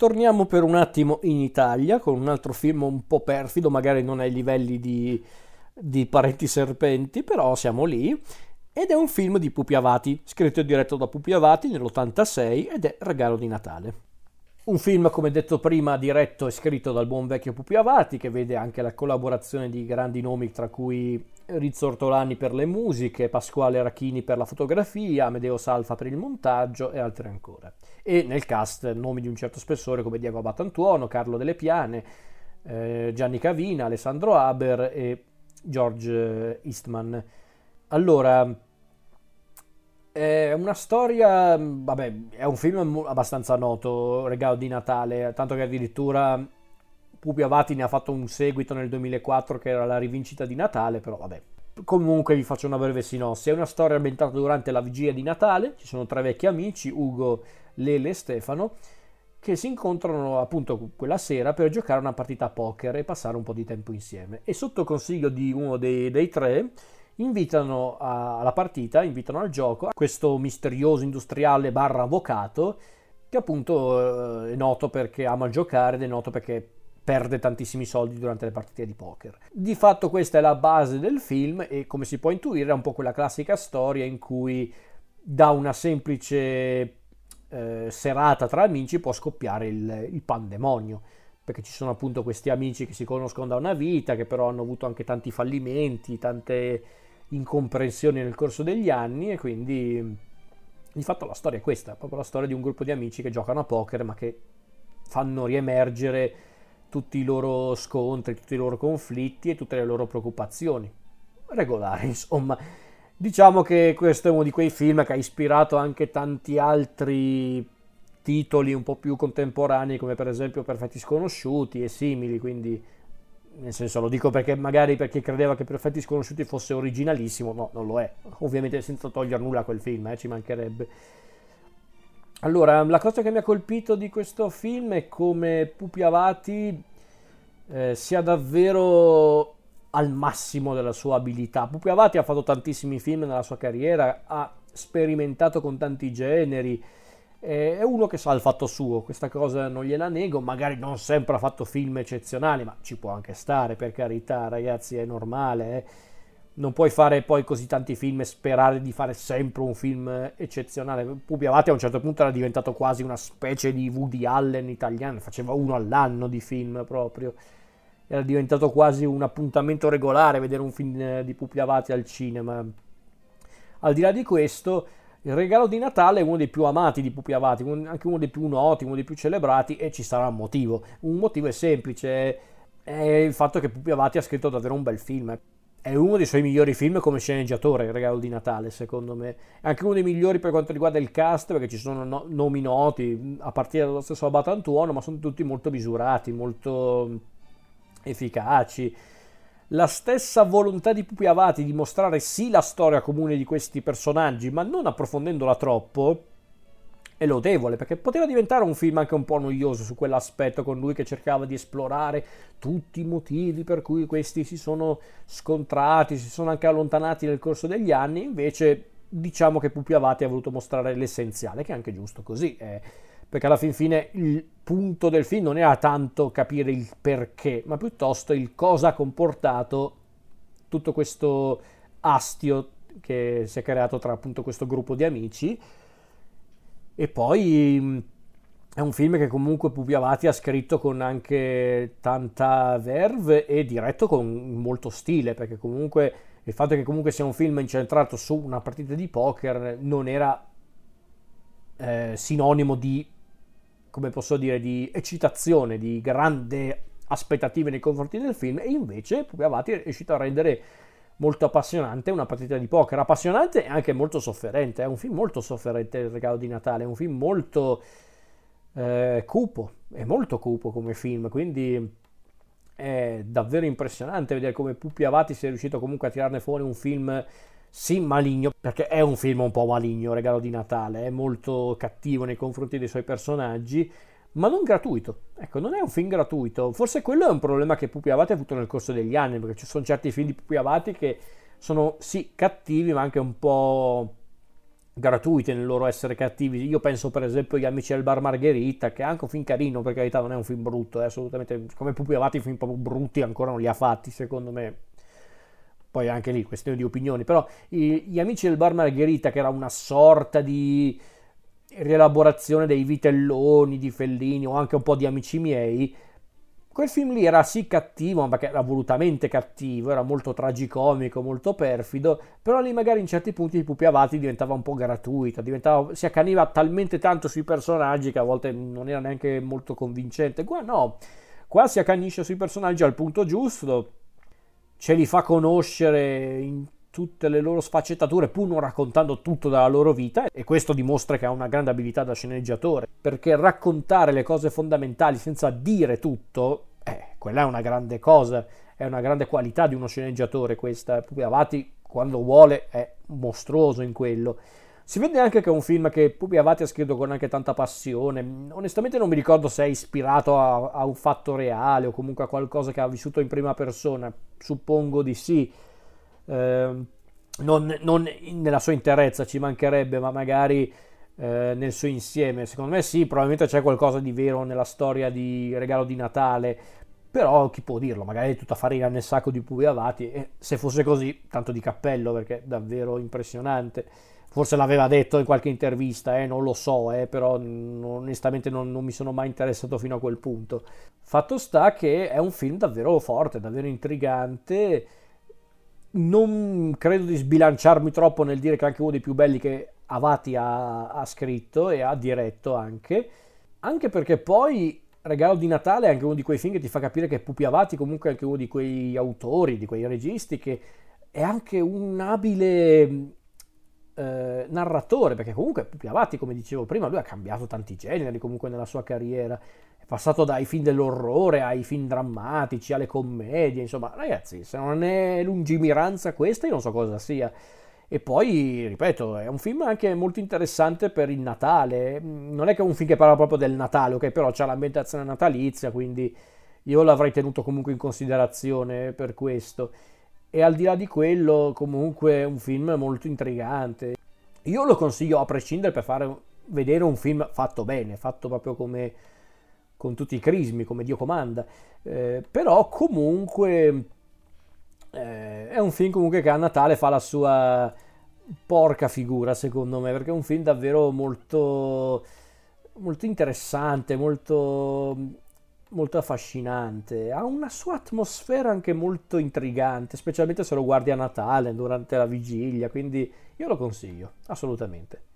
Torniamo per un attimo in Italia con un altro film un po' perfido, magari non ai livelli di, di Parenti Serpenti, però siamo lì. Ed è un film di Pupi Avati, scritto e diretto da Pupi Avati nell'86 ed è Regalo di Natale. Un film, come detto prima, diretto e scritto dal buon vecchio Pupi Avati, che vede anche la collaborazione di grandi nomi, tra cui Rizzo Ortolani per le musiche, Pasquale Rachini per la fotografia, Amedeo Salfa per il montaggio e altri ancora. E nel cast nomi di un certo spessore come Diego Abatantuono, Carlo Delle Piane, eh, Gianni Cavina, Alessandro Haber e George Eastman. Allora, è una storia, vabbè, è un film abbastanza noto, Regalo di Natale, tanto che addirittura Pupi Avati ne ha fatto un seguito nel 2004 che era la rivincita di Natale, però vabbè. Comunque vi faccio una breve sinossi. È una storia ambientata durante la vigilia di Natale, ci sono tre vecchi amici, Ugo, Lele e Stefano, che si incontrano appunto quella sera per giocare una partita a poker e passare un po' di tempo insieme. E sotto consiglio di uno dei, dei tre invitano a, alla partita, invitano al gioco questo misterioso industriale barra avvocato che appunto eh, è noto perché ama giocare ed è noto perché perde tantissimi soldi durante le partite di poker. Di fatto questa è la base del film e come si può intuire è un po' quella classica storia in cui da una semplice eh, serata tra amici può scoppiare il, il pandemonio perché ci sono appunto questi amici che si conoscono da una vita, che però hanno avuto anche tanti fallimenti, tante incomprensioni nel corso degli anni e quindi di fatto la storia è questa, proprio la storia di un gruppo di amici che giocano a poker ma che fanno riemergere tutti i loro scontri, tutti i loro conflitti e tutte le loro preoccupazioni. Regolare, insomma. Diciamo che questo è uno di quei film che ha ispirato anche tanti altri titoli un po' più contemporanei, come per esempio Perfetti Sconosciuti e simili, quindi nel senso lo dico perché magari perché credeva che Perfetti Sconosciuti fosse originalissimo, no, non lo è, ovviamente senza togliere nulla a quel film, eh, ci mancherebbe. Allora, la cosa che mi ha colpito di questo film è come Pupi Avati eh, sia davvero al massimo della sua abilità. Pupi Avati ha fatto tantissimi film nella sua carriera, ha sperimentato con tanti generi, eh, è uno che sa il fatto suo, questa cosa non gliela nego, magari non sempre ha fatto film eccezionali, ma ci può anche stare, per carità, ragazzi, è normale. Eh. Non puoi fare poi così tanti film e sperare di fare sempre un film eccezionale. Pupi Avati a un certo punto era diventato quasi una specie di Woody Allen italiano, faceva uno all'anno di film proprio era diventato quasi un appuntamento regolare vedere un film eh, di Pupi Avati al cinema. Al di là di questo, il regalo di Natale è uno dei più amati di Pupi Avati, anche uno dei più noti, uno dei più celebrati e ci sarà un motivo. Un motivo è semplice, è il fatto che Pupi Avati ha scritto davvero un bel film. È uno dei suoi migliori film come sceneggiatore, il regalo di Natale, secondo me. È anche uno dei migliori per quanto riguarda il cast, perché ci sono no- nomi noti, a partire dallo stesso Abatantuono, ma sono tutti molto misurati, molto efficaci. La stessa volontà di Pupi Avati di mostrare sì la storia comune di questi personaggi, ma non approfondendola troppo, è lodevole perché poteva diventare un film anche un po' noioso su quell'aspetto con lui che cercava di esplorare tutti i motivi per cui questi si sono scontrati, si sono anche allontanati nel corso degli anni, invece diciamo che Pupi Avati ha voluto mostrare l'essenziale, che è anche giusto così. Eh perché alla fin fine il punto del film non era tanto capire il perché, ma piuttosto il cosa ha comportato tutto questo astio che si è creato tra appunto questo gruppo di amici. E poi mm, è un film che comunque Pupi Avati ha scritto con anche tanta verve e diretto con molto stile, perché comunque il fatto che comunque sia un film incentrato su una partita di poker non era eh, sinonimo di come posso dire, di eccitazione, di grande aspettative nei confronti del film e invece Pupi Avati è riuscito a rendere molto appassionante una partita di poker, appassionante e anche molto sofferente, è un film molto sofferente il regalo di Natale, è un film molto eh, cupo, è molto cupo come film, quindi è davvero impressionante vedere come Pupi Avati sia riuscito comunque a tirarne fuori un film sì maligno, perché è un film un po' maligno, Regalo di Natale, è molto cattivo nei confronti dei suoi personaggi, ma non gratuito. Ecco, non è un film gratuito. Forse quello è un problema che Pupi Avati ha avuto nel corso degli anni, perché ci sono certi film di Pupi Avati che sono sì cattivi, ma anche un po' gratuite nel loro essere cattivi. Io penso per esempio agli Amici del Bar Margherita, che è anche un film carino, per carità non è un film brutto, è assolutamente come Pupi Avati, film proprio brutti ancora non li ha fatti, secondo me. Poi anche lì, questione di opinioni, però gli Amici del Bar Margherita, che era una sorta di rielaborazione dei vitelloni di Fellini o anche un po' di Amici miei, Quel film lì era sì cattivo, ma perché era volutamente cattivo, era molto tragicomico, molto perfido, però lì magari in certi punti i pupi avati diventava un po' diventava, si accaniva talmente tanto sui personaggi che a volte non era neanche molto convincente. Qua no, qua si accanisce sui personaggi al punto giusto, ce li fa conoscere in tutte le loro sfaccettature, pur non raccontando tutto della loro vita, e questo dimostra che ha una grande abilità da sceneggiatore, perché raccontare le cose fondamentali senza dire tutto, eh, quella è una grande cosa, è una grande qualità di uno sceneggiatore questa, Pupi Avati quando vuole è mostruoso in quello. Si vede anche che è un film che Pupi Avati ha scritto con anche tanta passione. Onestamente non mi ricordo se è ispirato a, a un fatto reale o comunque a qualcosa che ha vissuto in prima persona. Suppongo di sì Ehm, non, non, nella sua interezza ci mancherebbe, ma magari eh, nel suo insieme. Secondo me sì, probabilmente c'è qualcosa di vero nella storia di Regalo di Natale, però chi può dirlo? Magari è tutta farina nel sacco di puvi avati e se fosse così, tanto di cappello perché è davvero impressionante. Forse l'aveva detto in qualche intervista, eh, non lo so, eh, però onestamente non, non mi sono mai interessato fino a quel punto. Fatto sta che è un film davvero forte, davvero intrigante non credo di sbilanciarmi troppo nel dire che è anche uno dei più belli che Avati ha, ha scritto e ha diretto anche, anche perché poi Regalo di Natale è anche uno di quei film che ti fa capire che Pupi Avati comunque è anche uno di quei autori, di quei registi che è anche un abile eh, narratore, perché comunque Pupi Avati, come dicevo prima, lui ha cambiato tanti generi comunque nella sua carriera passato dai film dell'orrore ai film drammatici, alle commedie, insomma, ragazzi, se non è lungimiranza questa, io non so cosa sia. E poi, ripeto, è un film anche molto interessante per il Natale. Non è che è un film che parla proprio del Natale, ok? Però c'è l'ambientazione natalizia, quindi io l'avrei tenuto comunque in considerazione per questo. E al di là di quello, comunque un film molto intrigante. Io lo consiglio a prescindere per fare vedere un film fatto bene, fatto proprio come con tutti i crismi come Dio comanda, eh, però comunque eh, è un film comunque che a Natale fa la sua porca figura secondo me, perché è un film davvero molto, molto interessante, molto, molto affascinante, ha una sua atmosfera anche molto intrigante, specialmente se lo guardi a Natale, durante la vigilia, quindi io lo consiglio, assolutamente.